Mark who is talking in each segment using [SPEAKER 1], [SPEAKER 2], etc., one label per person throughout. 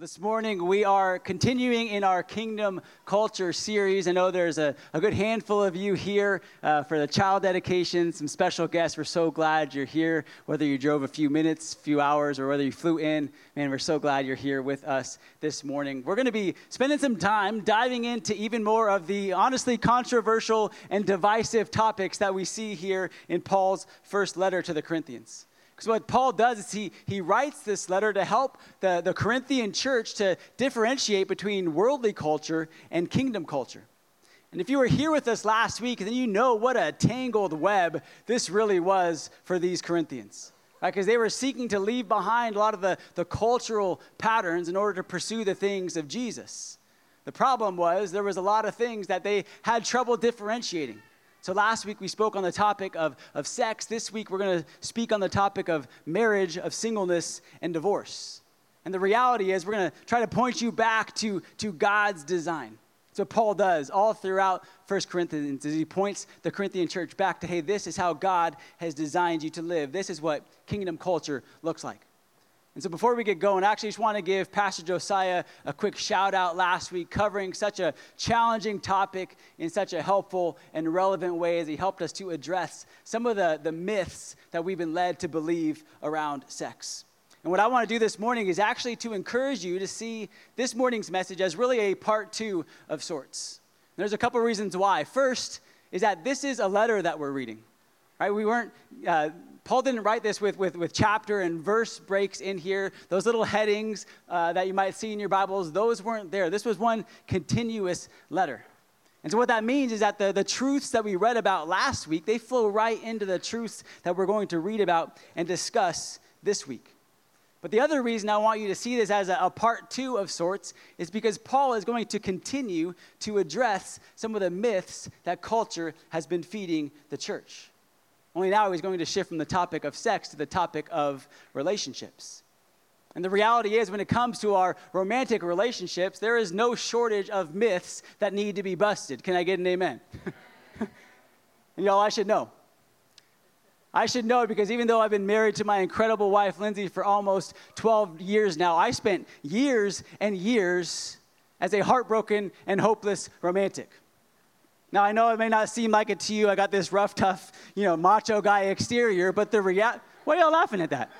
[SPEAKER 1] This morning, we are continuing in our Kingdom Culture series. I know there's a, a good handful of you here uh, for the child dedication, some special guests. We're so glad you're here, whether you drove a few minutes, few hours, or whether you flew in. Man, we're so glad you're here with us this morning. We're going to be spending some time diving into even more of the honestly controversial and divisive topics that we see here in Paul's first letter to the Corinthians. Because what Paul does is he, he writes this letter to help the, the Corinthian church to differentiate between worldly culture and kingdom culture. And if you were here with us last week, then you know what a tangled web this really was for these Corinthians. Because right? they were seeking to leave behind a lot of the, the cultural patterns in order to pursue the things of Jesus. The problem was there was a lot of things that they had trouble differentiating. So last week we spoke on the topic of, of sex. This week we're going to speak on the topic of marriage, of singleness, and divorce. And the reality is we're going to try to point you back to, to God's design. So Paul does all throughout 1 Corinthians as he points the Corinthian church back to, hey, this is how God has designed you to live. This is what kingdom culture looks like. And so before we get going, I actually just want to give Pastor Josiah a quick shout out last week, covering such a challenging topic in such a helpful and relevant way as he helped us to address some of the, the myths that we've been led to believe around sex. And what I want to do this morning is actually to encourage you to see this morning's message as really a part two of sorts. And there's a couple reasons why. First is that this is a letter that we're reading. Right? We weren't uh, Paul didn't write this with, with, with chapter and verse breaks in here. Those little headings uh, that you might see in your Bibles, those weren't there. This was one continuous letter. And so, what that means is that the, the truths that we read about last week, they flow right into the truths that we're going to read about and discuss this week. But the other reason I want you to see this as a, a, part two of sorts is because Paul is going to continue to address some of the myths that culture has been feeding the church. Only now he's going to shift from the topic of sex to the topic of relationships. And the reality is, when it comes to our romantic relationships, there is no shortage of myths that need to be busted. Can I get an amen? and y'all, I should know. I should know because even though I've been married to my incredible wife, Lindsay, for almost 12 years now, I spent years and years as a heartbroken and hopeless romantic. Now, I know it may not seem like it to you. I got this rough, tough, you know, macho guy exterior, but the reality, why are y'all laughing at that?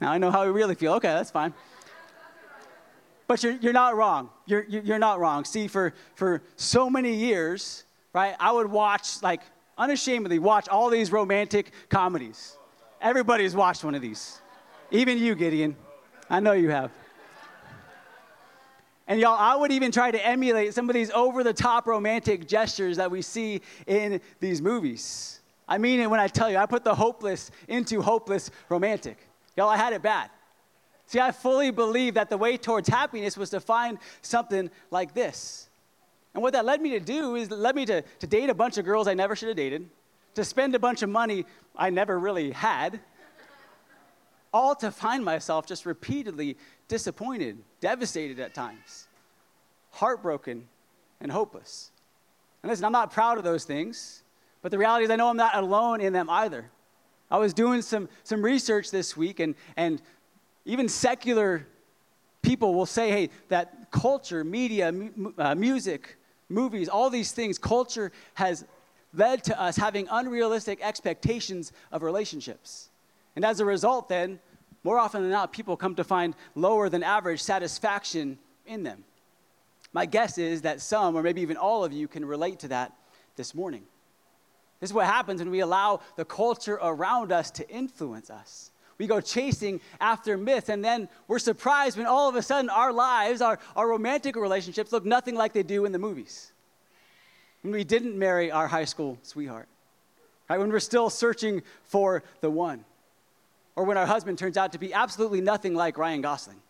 [SPEAKER 1] Now I know how you really feel. Okay, that's fine. But you're, you're not wrong. You're, you're not wrong. See, for, for so many years, right, I would watch, like, unashamedly watch all these romantic comedies. Everybody's watched one of these. Even you, Gideon. I know you have. And y'all, I would even try to emulate some of these over the top romantic gestures that we see in these movies. I mean it when I tell you, I put the hopeless into hopeless romantic. Y'all, I had it bad. See, I fully believe that the way towards happiness was to find something like this. And what that led me to do is led me to, to date a bunch of girls I never should have dated, to spend a bunch of money I never really had, all to find myself just repeatedly disappointed, devastated at times, heartbroken, and hopeless. And listen, I'm not proud of those things, but the reality is I know I'm not alone in them either. I was doing some, some research this week, and, and even secular people will say, hey, that culture, media, uh, music, movies, all these things, culture has led to us having unrealistic expectations of relationships. And as a result, then, more often than not, people come to find lower than average satisfaction in them. My guess is that some, or maybe even all of you, can relate to that this morning. This is what happens when we allow the culture around us to influence us. We go chasing after myths, and then we're surprised when all of a sudden our lives, our, our romantic relationships, look nothing like they do in the movies. When we didn't marry our high school sweetheart, right? When we're still searching for the one or when our husband turns out to be absolutely nothing like Ryan Gosling.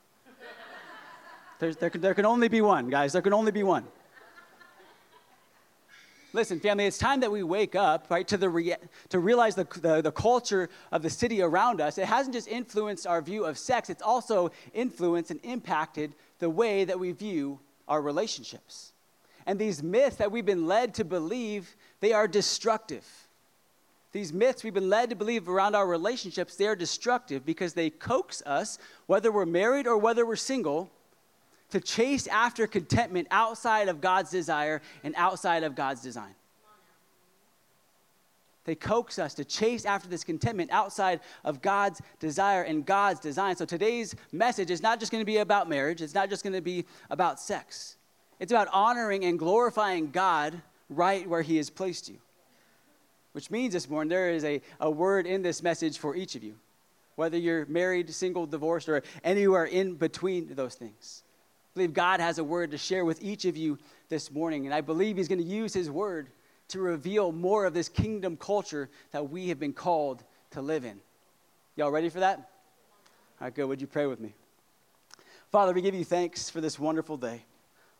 [SPEAKER 1] There's, there, there can only be one, guys. There can only be one. Listen, family, it's time that we wake up, right, to, the rea- to realize the, the, the culture of the city around us. It hasn't just influenced our view of sex, it's also influenced and impacted the way that we view our relationships. And these myths that we've been led to believe, they are destructive. These myths we've been led to believe around our relationships, they are destructive because they coax us, whether we're married or whether we're single, to chase after contentment outside of God's desire and outside of God's design. They coax us to chase after this contentment outside of God's desire and God's design. So today's message is not just going to be about marriage, it's not just going to be about sex. It's about honoring and glorifying God right where He has placed you. Which means this morning there is a, a word in this message for each of you, whether you're married, single, divorced, or anywhere in between those things. I believe God has a word to share with each of you this morning, and I believe He's going to use His word to reveal more of this kingdom culture that we have been called to live in. Y'all ready for that? All right, good. Would you pray with me? Father, we give you thanks for this wonderful day.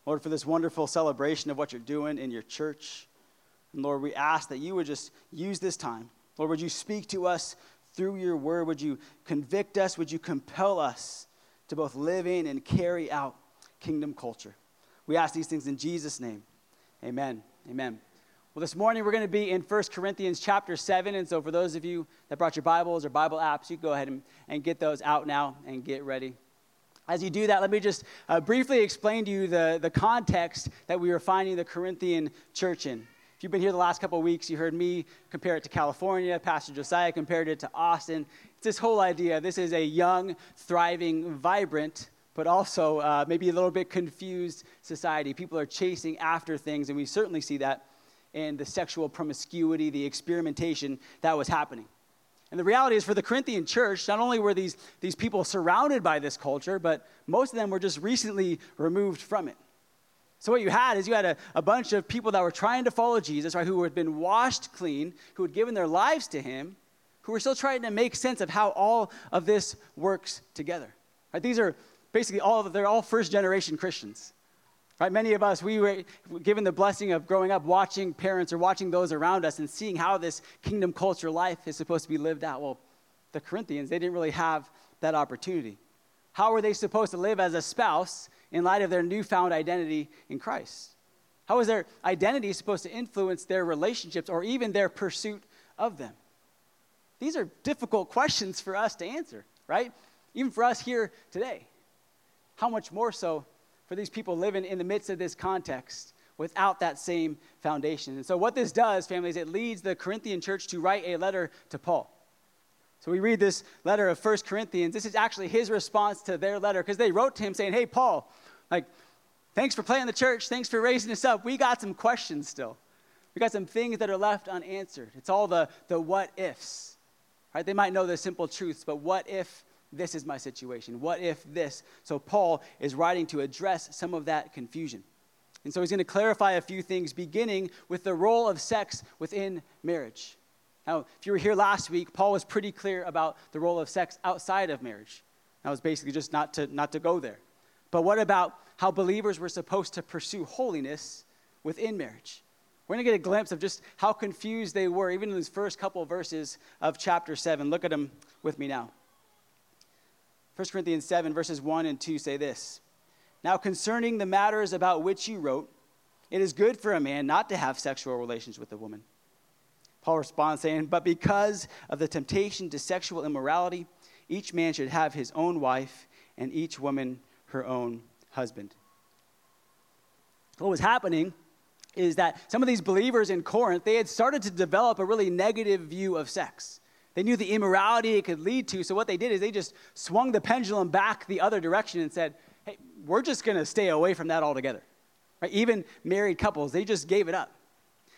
[SPEAKER 1] Lord, for this wonderful celebration of what you're doing in your church. And Lord, we ask that you would just use this time. Lord, would you speak to us through your word? Would you convict us? Would you compel us to both live in and carry out kingdom culture? We ask these things in Jesus' name. Amen. Amen. Well, this morning we're going to be in 1 Corinthians chapter 7. And so, for those of you that brought your Bibles or Bible apps, you go ahead and, and get those out now and get ready. As you do that, let me just uh, briefly explain to you the, the context that we were finding the Corinthian church in. If you've been here the last couple of weeks, you heard me compare it to California. Pastor Josiah compared it to Austin. It's this whole idea. This is a young, thriving, vibrant, but also uh, maybe a little bit confused society. People are chasing after things, and we certainly see that in the sexual promiscuity, the experimentation that was happening. And the reality is, for the Corinthian church, not only were these, these people surrounded by this culture, but most of them were just recently removed from it. So, what you had is you had a, a bunch of people that were trying to follow Jesus, right, who had been washed clean, who had given their lives to him, who were still trying to make sense of how all of this works together. Right? These are basically all, they're all first generation Christians. Right? Many of us, we were given the blessing of growing up watching parents or watching those around us and seeing how this kingdom culture life is supposed to be lived out. Well, the Corinthians, they didn't really have that opportunity. How were they supposed to live as a spouse in light of their newfound identity in Christ? How is their identity supposed to influence their relationships or even their pursuit of them? These are difficult questions for us to answer, right? Even for us here today. How much more so for these people living in the midst of this context without that same foundation? And so, what this does, families, it leads the Corinthian church to write a letter to Paul. So we read this letter of First Corinthians. This is actually his response to their letter because they wrote to him saying, Hey, Paul, like, thanks for playing the church. Thanks for raising us up. We got some questions still. We got some things that are left unanswered. It's all the, the what ifs. Right? They might know the simple truths, but what if this is my situation? What if this? So Paul is writing to address some of that confusion. And so he's going to clarify a few things, beginning with the role of sex within marriage. Now, if you were here last week, Paul was pretty clear about the role of sex outside of marriage. That was basically just not to, not to go there. But what about how believers were supposed to pursue holiness within marriage? We're going to get a glimpse of just how confused they were, even in these first couple of verses of chapter 7. Look at them with me now. 1 Corinthians 7, verses 1 and 2 say this Now, concerning the matters about which you wrote, it is good for a man not to have sexual relations with a woman. Paul responds saying, But because of the temptation to sexual immorality, each man should have his own wife, and each woman her own husband. What was happening is that some of these believers in Corinth, they had started to develop a really negative view of sex. They knew the immorality it could lead to, so what they did is they just swung the pendulum back the other direction and said, hey, we're just going to stay away from that altogether. Right? Even married couples, they just gave it up.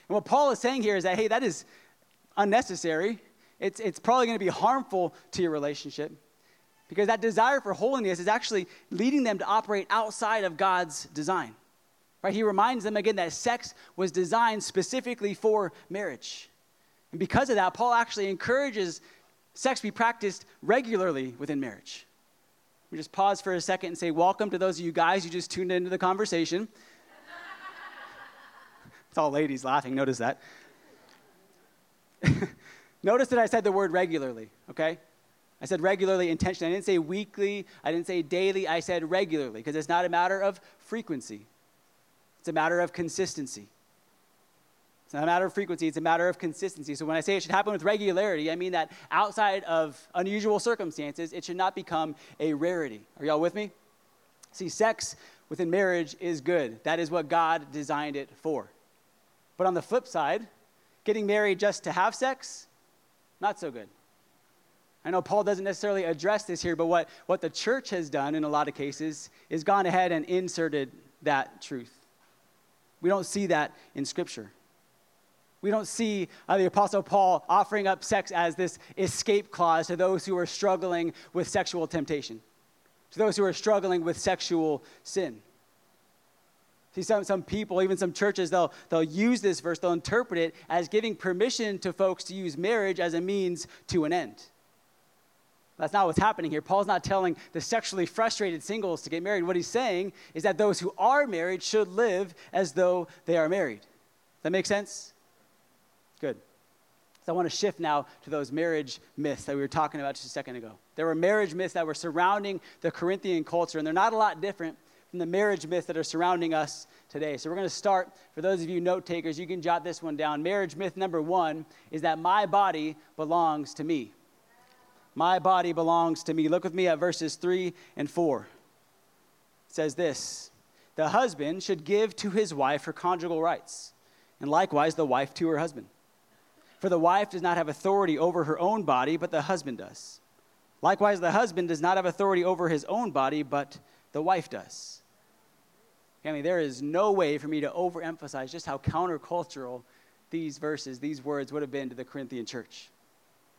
[SPEAKER 1] And what Paul is saying here is that, hey, that is unnecessary. It's, it's probably going to be harmful to your relationship because that desire for holiness is actually leading them to operate outside of God's design. Right? He reminds them again that sex was designed specifically for marriage. And because of that, Paul actually encourages sex be practiced regularly within marriage. We just pause for a second and say, Welcome to those of you guys who just tuned into the conversation. it's all ladies laughing, notice that. notice that I said the word regularly, okay? I said regularly, intentionally. I didn't say weekly, I didn't say daily, I said regularly, because it's not a matter of frequency, it's a matter of consistency. It's not a matter of frequency, it's a matter of consistency. So when I say it should happen with regularity, I mean that outside of unusual circumstances, it should not become a rarity. Are y'all with me? See, sex within marriage is good. That is what God designed it for. But on the flip side, getting married just to have sex, not so good. I know Paul doesn't necessarily address this here, but what, what the church has done in a lot of cases is gone ahead and inserted that truth. We don't see that in Scripture. We don't see uh, the Apostle Paul offering up sex as this escape clause to those who are struggling with sexual temptation, to those who are struggling with sexual sin. See, some, some people, even some churches, they'll, they'll use this verse, they'll interpret it as giving permission to folks to use marriage as a means to an end. That's not what's happening here. Paul's not telling the sexually frustrated singles to get married. What he's saying is that those who are married should live as though they are married. Does that make sense? Good. So I want to shift now to those marriage myths that we were talking about just a second ago. There were marriage myths that were surrounding the Corinthian culture, and they're not a lot different from the marriage myths that are surrounding us today. So we're going to start, for those of you note takers, you can jot this one down. Marriage myth number one is that my body belongs to me. My body belongs to me. Look with me at verses three and four. It says this The husband should give to his wife her conjugal rights, and likewise the wife to her husband. For the wife does not have authority over her own body, but the husband does. Likewise, the husband does not have authority over his own body, but the wife does. Mean, there is no way for me to overemphasize just how countercultural these verses, these words would have been to the Corinthian church.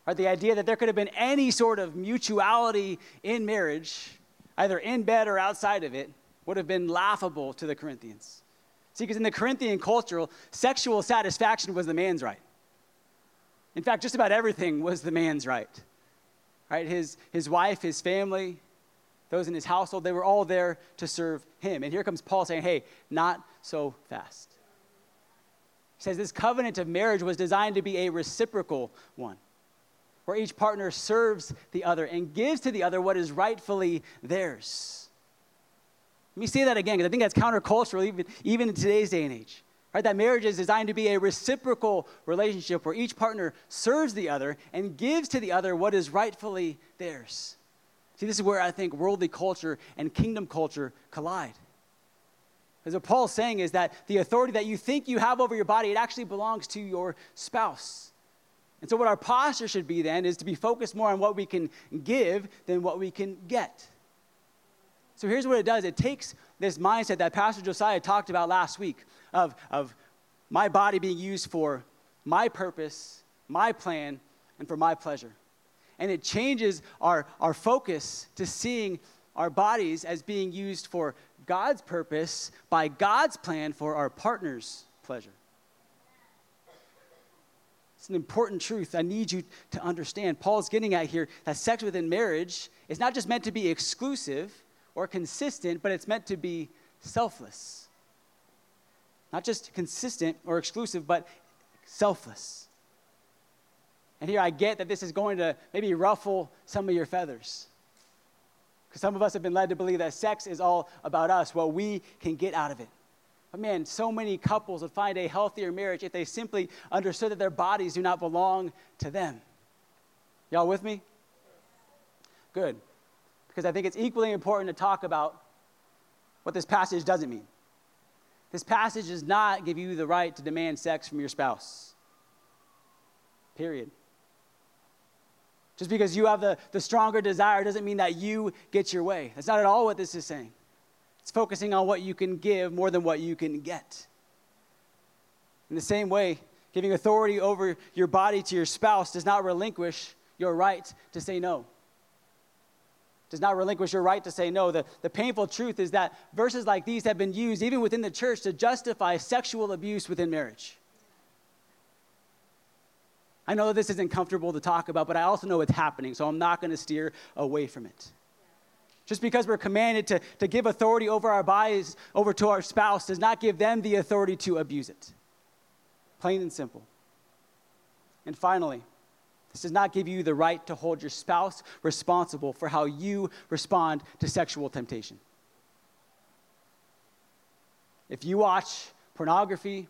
[SPEAKER 1] Right, the idea that there could have been any sort of mutuality in marriage, either in bed or outside of it, would have been laughable to the Corinthians. See, because in the Corinthian culture, sexual satisfaction was the man's right. In fact, just about everything was the man's right. Right? His, his wife, his family, those in his household, they were all there to serve him. And here comes Paul saying, hey, not so fast. He says this covenant of marriage was designed to be a reciprocal one, where each partner serves the other and gives to the other what is rightfully theirs. Let me say that again, because I think that's countercultural even, even in today's day and age. Right? That marriage is designed to be a reciprocal relationship where each partner serves the other and gives to the other what is rightfully theirs. See, this is where I think worldly culture and kingdom culture collide. As what Paul's saying is that the authority that you think you have over your body, it actually belongs to your spouse. And so, what our posture should be then is to be focused more on what we can give than what we can get. So, here's what it does it takes this mindset that Pastor Josiah talked about last week of, of my body being used for my purpose, my plan, and for my pleasure. And it changes our, our focus to seeing our bodies as being used for God's purpose by God's plan for our partner's pleasure. It's an important truth I need you to understand. Paul's getting at here that sex within marriage is not just meant to be exclusive or consistent, but it's meant to be selfless. Not just consistent or exclusive, but selfless. And here I get that this is going to maybe ruffle some of your feathers. Because some of us have been led to believe that sex is all about us, what we can get out of it. Man, so many couples would find a healthier marriage if they simply understood that their bodies do not belong to them. Y'all with me? Good. Because I think it's equally important to talk about what this passage doesn't mean. This passage does not give you the right to demand sex from your spouse. Period. Just because you have the, the stronger desire doesn't mean that you get your way. That's not at all what this is saying. It's focusing on what you can give more than what you can get. In the same way, giving authority over your body to your spouse does not relinquish your right to say no does not relinquish your right to say no. The, the painful truth is that verses like these have been used, even within the church, to justify sexual abuse within marriage. I know that this isn't comfortable to talk about, but I also know it's happening, so I'm not going to steer away from it. Just because we're commanded to, to give authority over our bodies over to our spouse does not give them the authority to abuse it. Plain and simple. And finally, this does not give you the right to hold your spouse responsible for how you respond to sexual temptation. If you watch pornography,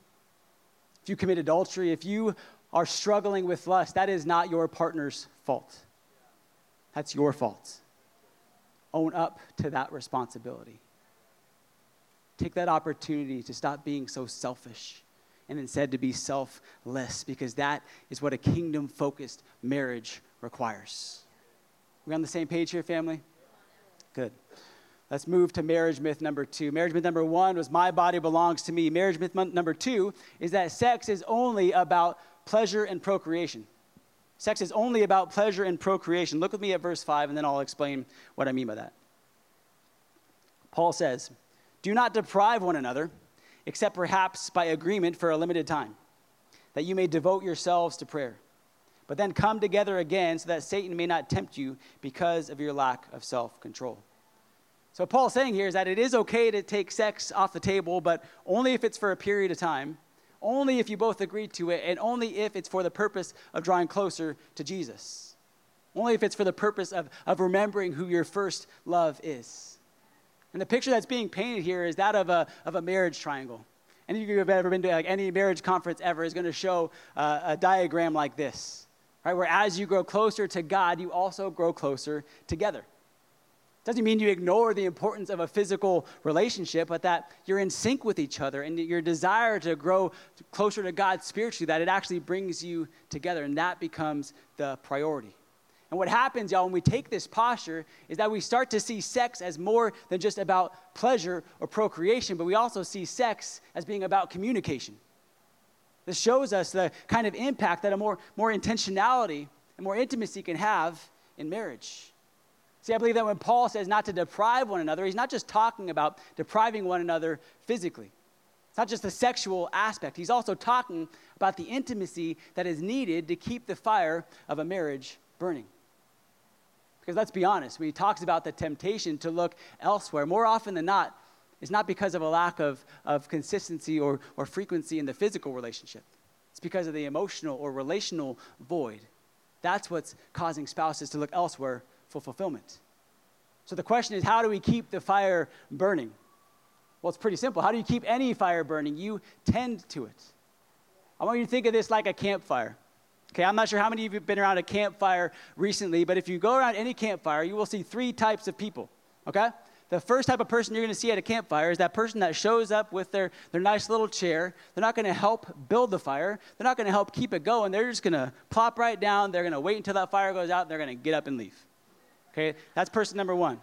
[SPEAKER 1] if you commit adultery, if you are struggling with lust, that is not your partner's fault. That's your fault. Own up to that responsibility. Take that opportunity to stop being so selfish and instead to be selfless because that is what a kingdom focused marriage requires. We on the same page here, family? Good. Let's move to marriage myth number two. Marriage myth number one was my body belongs to me. Marriage myth number two is that sex is only about pleasure and procreation. Sex is only about pleasure and procreation. Look with me at verse 5, and then I'll explain what I mean by that. Paul says, Do not deprive one another, except perhaps by agreement for a limited time, that you may devote yourselves to prayer. But then come together again so that Satan may not tempt you because of your lack of self control. So, Paul's saying here is that it is okay to take sex off the table, but only if it's for a period of time only if you both agree to it, and only if it's for the purpose of drawing closer to Jesus. Only if it's for the purpose of, of remembering who your first love is. And the picture that's being painted here is that of a, of a marriage triangle. Any of you who have ever been to like any marriage conference ever is going to show uh, a diagram like this, right? Where as you grow closer to God, you also grow closer together. Doesn't mean you ignore the importance of a physical relationship, but that you're in sync with each other and your desire to grow closer to God spiritually, that it actually brings you together, and that becomes the priority. And what happens, y'all, when we take this posture is that we start to see sex as more than just about pleasure or procreation, but we also see sex as being about communication. This shows us the kind of impact that a more, more intentionality and more intimacy can have in marriage. See, I believe that when Paul says not to deprive one another, he's not just talking about depriving one another physically. It's not just the sexual aspect. He's also talking about the intimacy that is needed to keep the fire of a marriage burning. Because let's be honest, when he talks about the temptation to look elsewhere, more often than not, it's not because of a lack of, of consistency or, or frequency in the physical relationship. It's because of the emotional or relational void. That's what's causing spouses to look elsewhere for fulfillment. So the question is how do we keep the fire burning? Well, it's pretty simple. How do you keep any fire burning? You tend to it. I want you to think of this like a campfire. Okay, I'm not sure how many of you have been around a campfire recently, but if you go around any campfire, you will see three types of people. Okay? The first type of person you're going to see at a campfire is that person that shows up with their, their nice little chair. They're not going to help build the fire. They're not going to help keep it going. They're just going to plop right down. They're going to wait until that fire goes out. and They're going to get up and leave. Okay, that's person number one.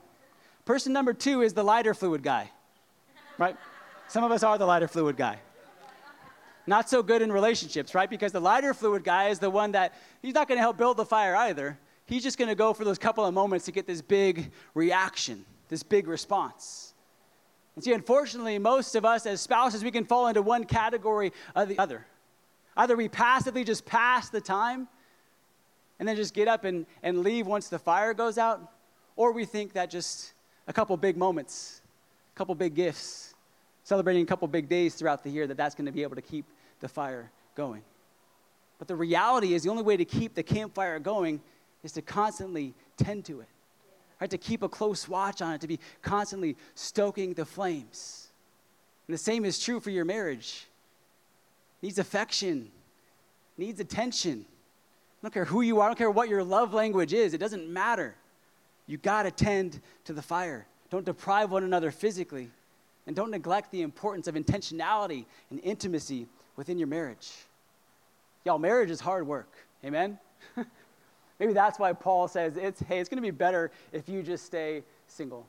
[SPEAKER 1] Person number two is the lighter fluid guy, right? Some of us are the lighter fluid guy. Not so good in relationships, right? Because the lighter fluid guy is the one that he's not going to help build the fire either. He's just going to go for those couple of moments to get this big reaction, this big response. And see, unfortunately, most of us as spouses, we can fall into one category or the other. Either we passively just pass the time and then just get up and, and leave once the fire goes out, or we think that just a couple big moments, a couple big gifts, celebrating a couple big days throughout the year, that that's going to be able to keep the fire going. But the reality is the only way to keep the campfire going is to constantly tend to it, right? To keep a close watch on it, to be constantly stoking the flames. And the same is true for your marriage. needs affection, needs attention, don't care who you are, I don't care what your love language is, it doesn't matter. You got to tend to the fire. Don't deprive one another physically, and don't neglect the importance of intentionality and intimacy within your marriage. Y'all, marriage is hard work. Amen? Maybe that's why Paul says, it's, hey, it's going to be better if you just stay single.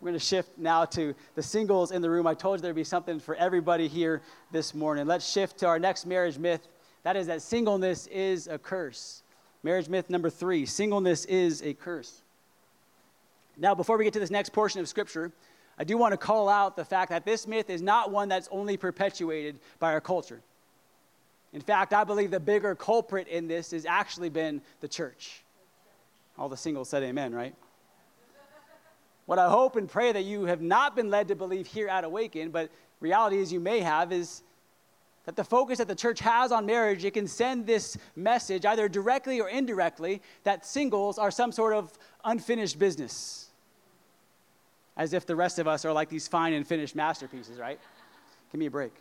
[SPEAKER 1] We're going to shift now to the singles in the room. I told you there'd be something for everybody here this morning. Let's shift to our next marriage myth that is, that singleness is a curse. Marriage myth number three singleness is a curse. Now, before we get to this next portion of Scripture, I do want to call out the fact that this myth is not one that's only perpetuated by our culture. In fact, I believe the bigger culprit in this has actually been the church. All the singles said amen, right? what I hope and pray that you have not been led to believe here at Awaken, but reality is you may have, is that the focus that the church has on marriage, it can send this message, either directly or indirectly, that singles are some sort of unfinished business. As if the rest of us are like these fine and finished masterpieces, right? Give me a break.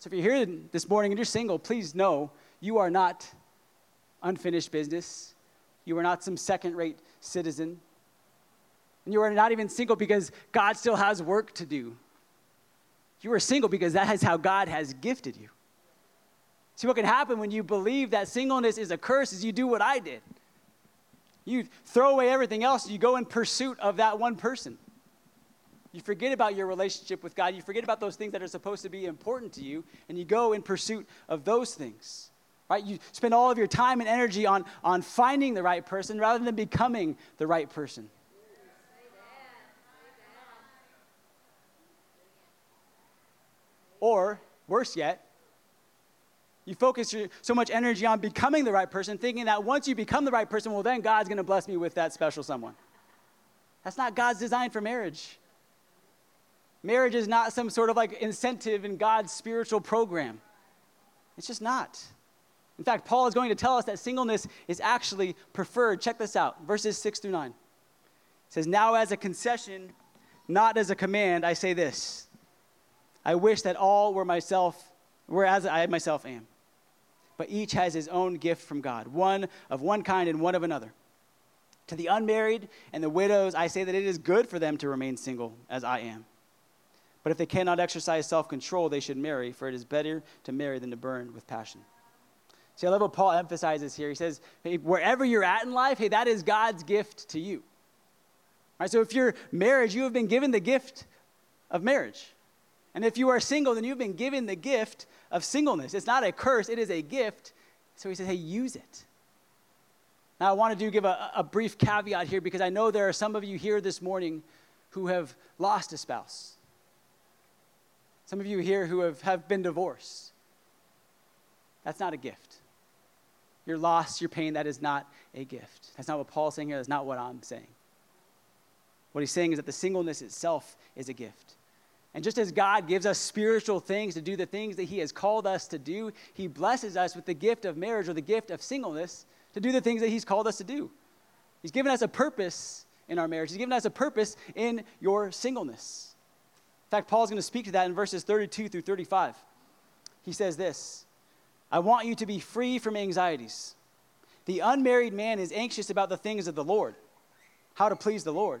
[SPEAKER 1] So if you're here this morning and you're single, please know you are not unfinished business. You are not some second rate citizen. And you are not even single because God still has work to do. You are single because that is how God has gifted you. See, what can happen when you believe that singleness is a curse is you do what I did. You throw away everything else, you go in pursuit of that one person. You forget about your relationship with God. You forget about those things that are supposed to be important to you, and you go in pursuit of those things. Right? You spend all of your time and energy on, on finding the right person rather than becoming the right person. Or, worse yet, you focus so much energy on becoming the right person, thinking that once you become the right person, well, then God's going to bless me with that special someone. That's not God's design for marriage. Marriage is not some sort of like incentive in God's spiritual program. It's just not. In fact, Paul is going to tell us that singleness is actually preferred. Check this out verses 6 through 9. It says, Now as a concession, not as a command, I say this I wish that all were myself, whereas I myself am but each has his own gift from God, one of one kind and one of another. To the unmarried and the widows, I say that it is good for them to remain single, as I am. But if they cannot exercise self control, they should marry, for it is better to marry than to burn with passion. See, I love what Paul emphasizes here. He says, hey, wherever you're at in life, hey, that is God's gift to you. All right, so if you're married, you have been given the gift of marriage. And if you are single, then you've been given the gift of singleness. It's not a curse, it is a gift. So he says, hey, use it. Now, I want to do give a, a brief caveat here because I know there are some of you here this morning who have lost a spouse. Some of you here who have, have been divorced. That's not a gift. Your loss, your pain, that is not a gift. That's not what Paul's saying here. That's not what I'm saying. What he's saying is that the singleness itself is a gift. And just as God gives us spiritual things to do the things that He has called us to do, He blesses us with the gift of marriage or the gift of singleness to do the things that He's called us to do. He's given us a purpose in our marriage, He's given us a purpose in your singleness. In fact, Paul's going to speak to that in verses 32 through 35. He says this I want you to be free from anxieties. The unmarried man is anxious about the things of the Lord, how to please the Lord.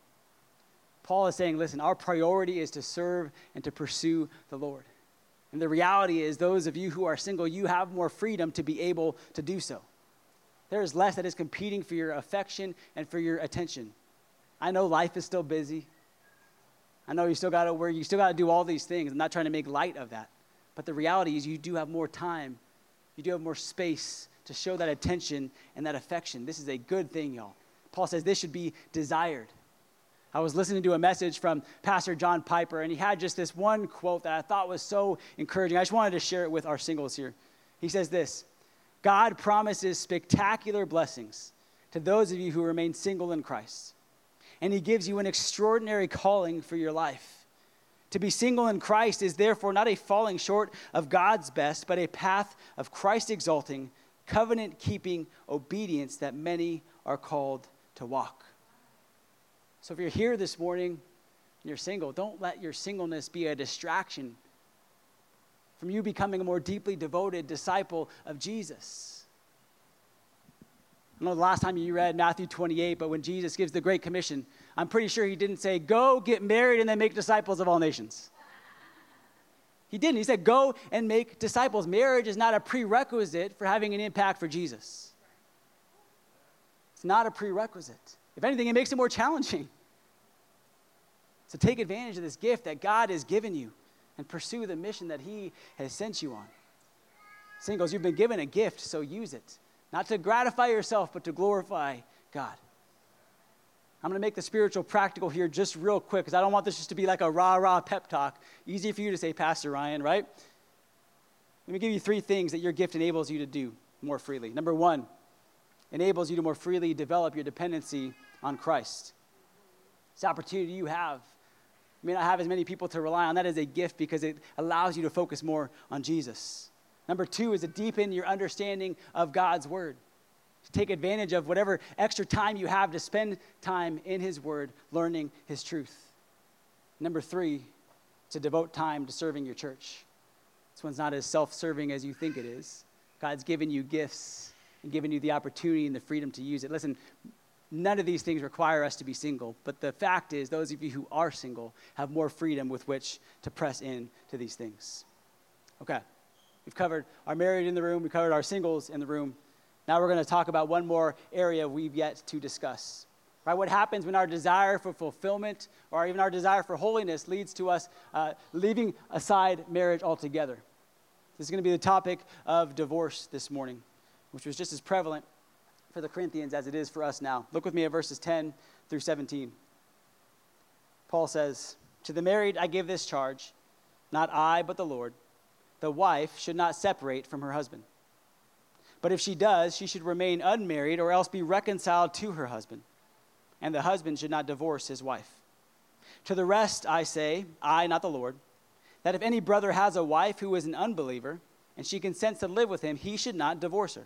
[SPEAKER 1] Paul is saying, listen, our priority is to serve and to pursue the Lord. And the reality is, those of you who are single, you have more freedom to be able to do so. There is less that is competing for your affection and for your attention. I know life is still busy. I know you still got to work, you still got to do all these things. I'm not trying to make light of that. But the reality is, you do have more time, you do have more space to show that attention and that affection. This is a good thing, y'all. Paul says this should be desired. I was listening to a message from Pastor John Piper, and he had just this one quote that I thought was so encouraging. I just wanted to share it with our singles here. He says this God promises spectacular blessings to those of you who remain single in Christ, and he gives you an extraordinary calling for your life. To be single in Christ is therefore not a falling short of God's best, but a path of Christ exalting, covenant keeping obedience that many are called to walk. So if you're here this morning and you're single, don't let your singleness be a distraction from you becoming a more deeply devoted disciple of Jesus. I know the last time you read Matthew 28, but when Jesus gives the Great Commission, I'm pretty sure he didn't say, Go get married and then make disciples of all nations. He didn't. He said, Go and make disciples. Marriage is not a prerequisite for having an impact for Jesus. It's not a prerequisite. If anything, it makes it more challenging. So take advantage of this gift that God has given you and pursue the mission that He has sent you on. Singles, you've been given a gift, so use it. Not to gratify yourself, but to glorify God. I'm going to make the spiritual practical here just real quick because I don't want this just to be like a rah rah pep talk. Easy for you to say, Pastor Ryan, right? Let me give you three things that your gift enables you to do. more freely. Number one, enables you to more freely develop your dependency on Christ. It's opportunity you have. You may not have as many people to rely on. That is a gift because it allows you to focus more on Jesus. Number two is to deepen your understanding of God's word. Take advantage of whatever extra time you have to spend time in His word, learning His truth. Number three, to devote time to serving your church. This one's not as self serving as you think it is. God's given you gifts and given you the opportunity and the freedom to use it. Listen, none of these things require us to be single, but the fact is, those of you who are single have more freedom with which to press in to these things. Okay, we've covered our married in the room, we covered our singles in the room. Now we're going to talk about one more area we've yet to discuss. Right? What happens when our desire for fulfillment or even our desire for holiness leads to us uh, leaving aside marriage altogether? This is going to be the topic of divorce this morning, which was just as prevalent for the Corinthians as it is for us now. Look with me at verses 10 through 17. Paul says, To the married I give this charge, not I, but the Lord. The wife should not separate from her husband. But if she does, she should remain unmarried or else be reconciled to her husband and the husband should not divorce his wife. To the rest, I say, I, not the Lord, that if any brother has a wife who is an unbeliever, and she consents to live with him, he should not divorce her.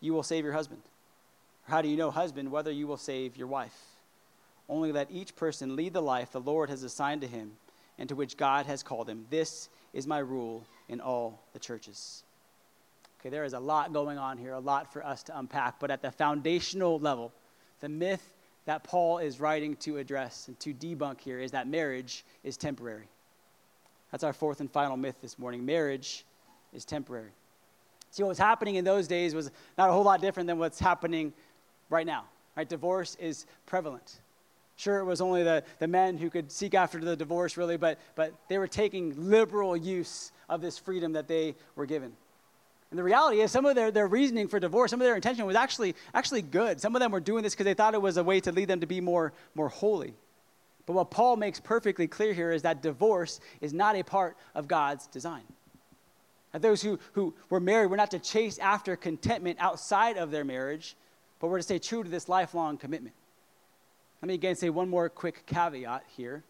[SPEAKER 1] you will save your husband? Or how do you know, husband, whether you will save your wife? Only let each person lead the life the Lord has assigned to him and to which God has called him. This is my rule in all the churches. Okay, there is a lot going on here, a lot for us to unpack, but at the foundational level, the myth that Paul is writing to address and to debunk here is that marriage is temporary. That's our fourth and final myth this morning. Marriage is temporary. See, what was happening in those days was not a whole lot different than what's happening right now. Right? Divorce is prevalent. Sure, it was only the, the men who could seek after the divorce, really, but, but they were taking liberal use of this freedom that they were given. And the reality is, some of their, their reasoning for divorce, some of their intention was actually, actually good. Some of them were doing this because they thought it was a way to lead them to be more, more holy. But what Paul makes perfectly clear here is that divorce is not a part of God's design. That those who, who were married were not to chase after contentment outside of their marriage, but were to stay true to this lifelong commitment. Let me again say one more quick caveat here.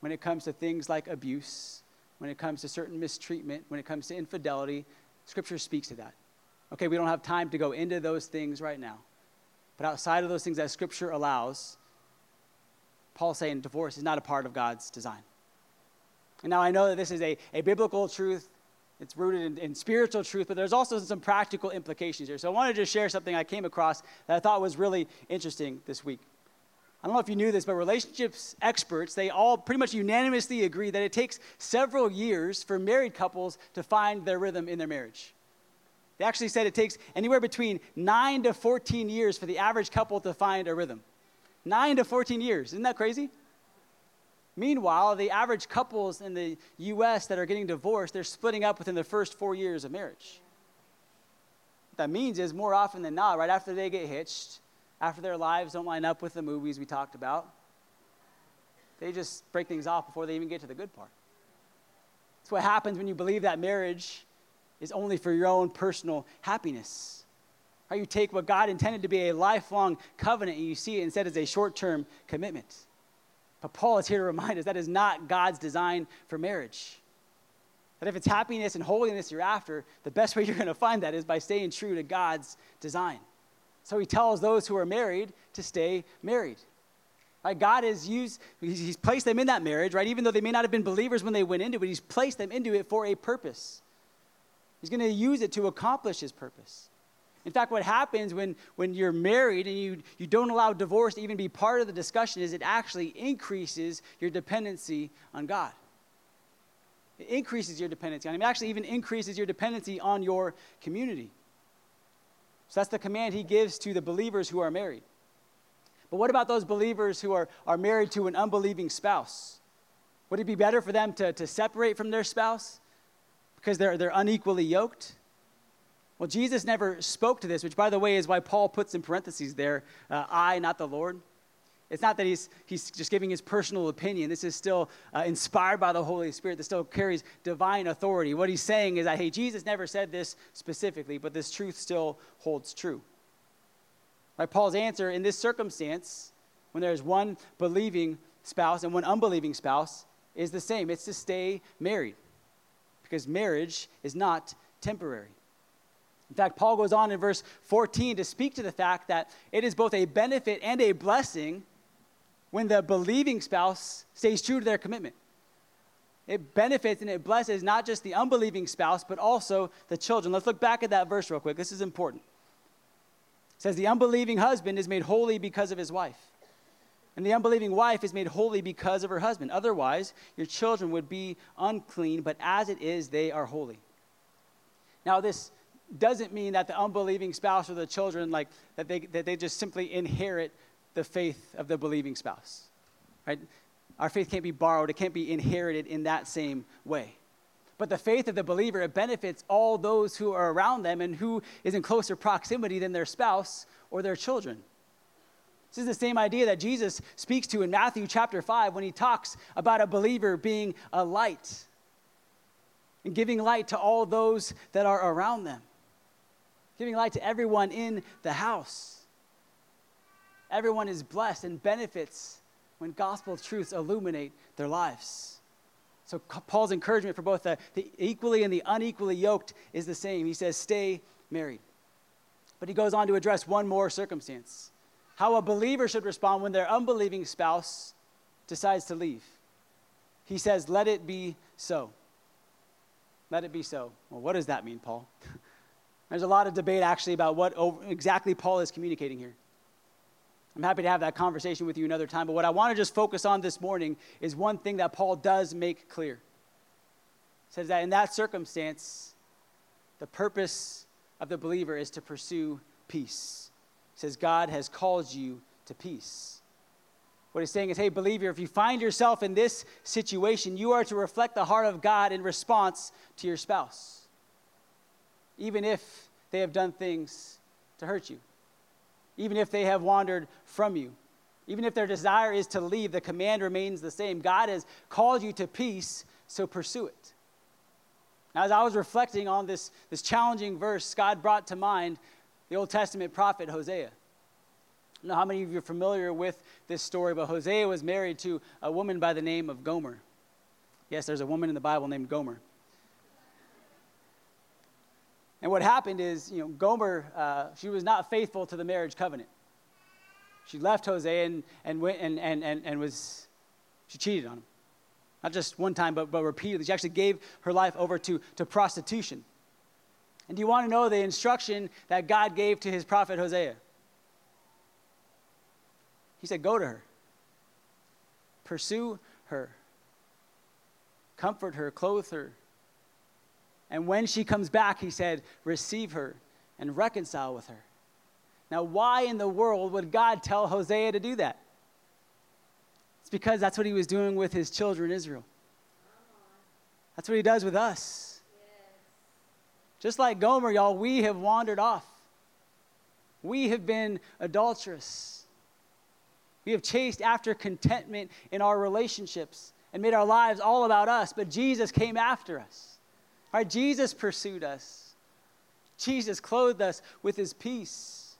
[SPEAKER 1] When it comes to things like abuse, when it comes to certain mistreatment, when it comes to infidelity, Scripture speaks to that. Okay, we don't have time to go into those things right now. But outside of those things that Scripture allows, Paul's saying divorce is not a part of God's design. And now I know that this is a, a biblical truth, it's rooted in, in spiritual truth, but there's also some practical implications here. So I wanted to share something I came across that I thought was really interesting this week. I don't know if you knew this, but relationships experts, they all pretty much unanimously agree that it takes several years for married couples to find their rhythm in their marriage. They actually said it takes anywhere between 9 to 14 years for the average couple to find a rhythm. 9 to 14 years. Isn't that crazy? Meanwhile, the average couples in the US that are getting divorced, they're splitting up within the first four years of marriage. What that means is more often than not, right after they get hitched, after their lives don't line up with the movies we talked about. They just break things off before they even get to the good part. It's what happens when you believe that marriage is only for your own personal happiness. How you take what God intended to be a lifelong covenant and you see it instead as a short term commitment. Paul is here to remind us that is not God's design for marriage. That if it's happiness and holiness you're after, the best way you're going to find that is by staying true to God's design. So he tells those who are married to stay married. Right? God has used, he's placed them in that marriage, right? Even though they may not have been believers when they went into it, he's placed them into it for a purpose. He's going to use it to accomplish his purpose. In fact, what happens when, when you're married and you, you don't allow divorce to even be part of the discussion is it actually increases your dependency on God. It increases your dependency on Him. It actually even increases your dependency on your community. So that's the command he gives to the believers who are married. But what about those believers who are, are married to an unbelieving spouse? Would it be better for them to, to separate from their spouse because they're, they're unequally yoked? Well, Jesus never spoke to this, which, by the way, is why Paul puts in parentheses there uh, I, not the Lord. It's not that he's, he's just giving his personal opinion. This is still uh, inspired by the Holy Spirit. This still carries divine authority. What he's saying is that, hey, Jesus never said this specifically, but this truth still holds true. Right? Paul's answer in this circumstance, when there's one believing spouse and one unbelieving spouse, is the same it's to stay married, because marriage is not temporary. In fact, Paul goes on in verse 14 to speak to the fact that it is both a benefit and a blessing when the believing spouse stays true to their commitment. It benefits and it blesses not just the unbelieving spouse, but also the children. Let's look back at that verse real quick. This is important. It says, The unbelieving husband is made holy because of his wife, and the unbelieving wife is made holy because of her husband. Otherwise, your children would be unclean, but as it is, they are holy. Now, this doesn't mean that the unbelieving spouse or the children, like, that they, that they just simply inherit the faith of the believing spouse, right? Our faith can't be borrowed, it can't be inherited in that same way. But the faith of the believer, it benefits all those who are around them and who is in closer proximity than their spouse or their children. This is the same idea that Jesus speaks to in Matthew chapter 5 when he talks about a believer being a light and giving light to all those that are around them, giving light to everyone in the house. Everyone is blessed and benefits when gospel truths illuminate their lives. So, Paul's encouragement for both the, the equally and the unequally yoked is the same. He says, stay married. But he goes on to address one more circumstance how a believer should respond when their unbelieving spouse decides to leave. He says, let it be so. Let it be so. Well, what does that mean, Paul? There's a lot of debate actually about what exactly Paul is communicating here. I'm happy to have that conversation with you another time. But what I want to just focus on this morning is one thing that Paul does make clear. Says that in that circumstance, the purpose of the believer is to pursue peace. He says, God has called you to peace. What he's saying is, hey, believer, if you find yourself in this situation, you are to reflect the heart of God in response to your spouse, even if they have done things to hurt you even if they have wandered from you. Even if their desire is to leave, the command remains the same. God has called you to peace, so pursue it. Now, as I was reflecting on this, this challenging verse, God brought to mind the Old Testament prophet Hosea. I know how many of you are familiar with this story, but Hosea was married to a woman by the name of Gomer. Yes, there's a woman in the Bible named Gomer. And what happened is, you know, Gomer, uh, she was not faithful to the marriage covenant. She left Hosea and, and, went and, and, and, and was, she cheated on him. Not just one time, but, but repeatedly. She actually gave her life over to, to prostitution. And do you want to know the instruction that God gave to his prophet Hosea? He said, Go to her, pursue her, comfort her, clothe her, and when she comes back, he said, receive her and reconcile with her. Now, why in the world would God tell Hosea to do that? It's because that's what he was doing with his children, Israel. That's what he does with us. Just like Gomer, y'all, we have wandered off. We have been adulterous. We have chased after contentment in our relationships and made our lives all about us, but Jesus came after us. Right? Jesus pursued us. Jesus clothed us with his peace.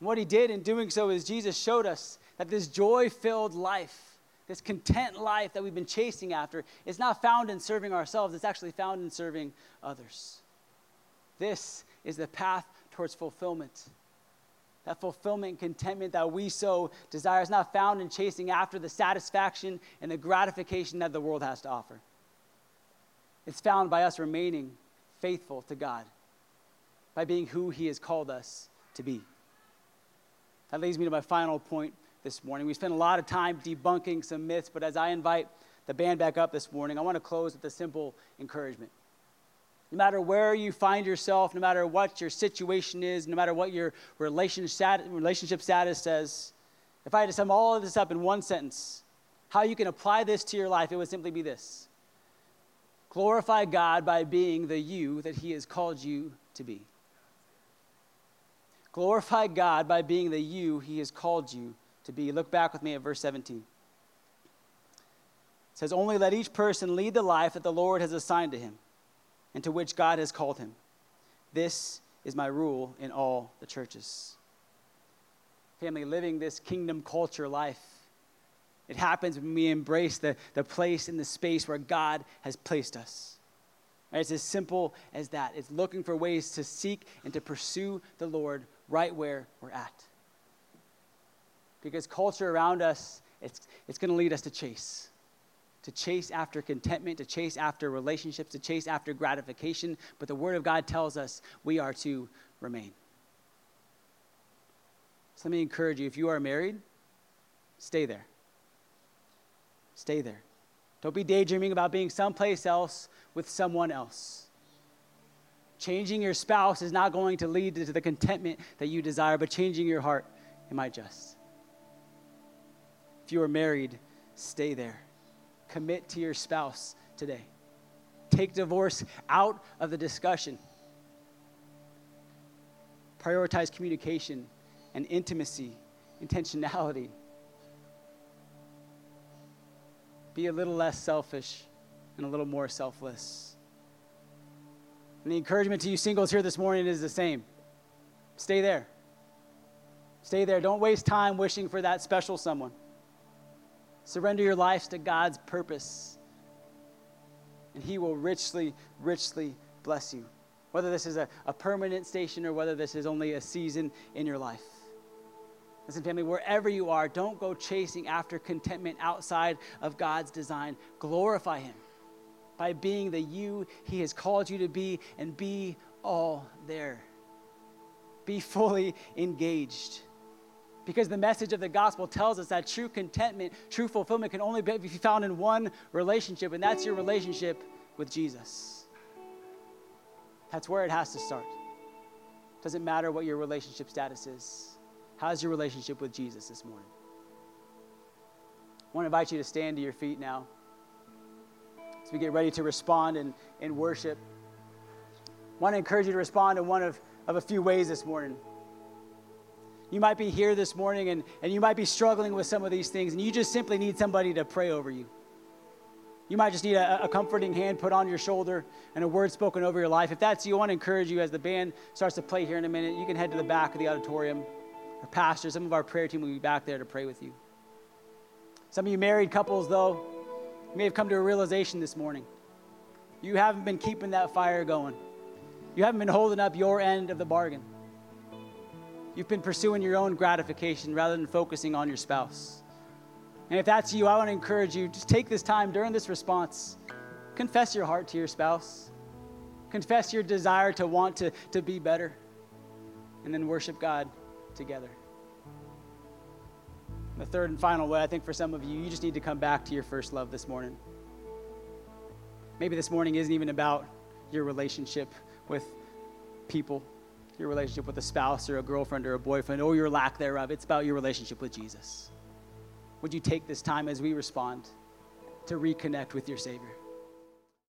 [SPEAKER 1] What he did in doing so is Jesus showed us that this joy filled life, this content life that we've been chasing after, is not found in serving ourselves, it's actually found in serving others. This is the path towards fulfillment. That fulfillment and contentment that we so desire is not found in chasing after the satisfaction and the gratification that the world has to offer. It's found by us remaining faithful to God, by being who He has called us to be. That leads me to my final point this morning. We spent a lot of time debunking some myths, but as I invite the band back up this morning, I want to close with a simple encouragement. No matter where you find yourself, no matter what your situation is, no matter what your relationship status says, if I had to sum all of this up in one sentence, how you can apply this to your life, it would simply be this Glorify God by being the you that He has called you to be. Glorify God by being the you He has called you to be. Look back with me at verse 17. It says, Only let each person lead the life that the Lord has assigned to him and to which God has called him. This is my rule in all the churches. Family, living this kingdom culture life, it happens when we embrace the, the place in the space where God has placed us. It's as simple as that. It's looking for ways to seek and to pursue the Lord right where we're at. Because culture around us, it's, it's going to lead us to chase to chase after contentment, to chase after relationships, to chase after gratification, but the Word of God tells us we are to remain. So let me encourage you if you are married, stay there. Stay there. Don't be daydreaming about being someplace else with someone else. Changing your spouse is not going to lead to the contentment that you desire, but changing your heart, it might just. If you are married, stay there commit to your spouse today. Take divorce out of the discussion. Prioritize communication and intimacy, intentionality. Be a little less selfish and a little more selfless. And the encouragement to you singles here this morning is the same stay there. Stay there. Don't waste time wishing for that special someone. Surrender your life to God's purpose, and He will richly, richly bless you. Whether this is a, a permanent station or whether this is only a season in your life. Listen, family, wherever you are, don't go chasing after contentment outside of God's design. Glorify Him by being the you He has called you to be and be all there. Be fully engaged. Because the message of the gospel tells us that true contentment, true fulfillment can only be found in one relationship, and that's your relationship with Jesus. That's where it has to start. Doesn't matter what your relationship status is. How's your relationship with Jesus this morning? I want to invite you to stand to your feet now as we get ready to respond and, in worship. I want to encourage you to respond in one of, of a few ways this morning. You might be here this morning and, and you might be struggling with some of these things, and you just simply need somebody to pray over you. You might just need a, a, comforting hand put on your shoulder and a word spoken over your life. If that's you, I want to encourage you as the band starts to play here in a minute. You can head to the back of the auditorium. Our pastor, some of our prayer team will be back there to pray with you. Some of you married couples, though, may have come to a realization this morning. You haven't been keeping that fire going, you haven't been holding up your end of the bargain. You've been pursuing your own gratification rather than focusing on your spouse. And if that's you, I want to encourage you just take this time during this response, confess your heart to your spouse, confess your desire to want to, to be better, and then worship God together. The third and final way, I think for some of you, you just need to come back to your first love this morning. Maybe this morning isn't even about your relationship with people your relationship with a spouse or a girlfriend or a boyfriend or your lack thereof. It's about your relationship with Jesus. Would you take this time as we respond to reconnect with your Savior?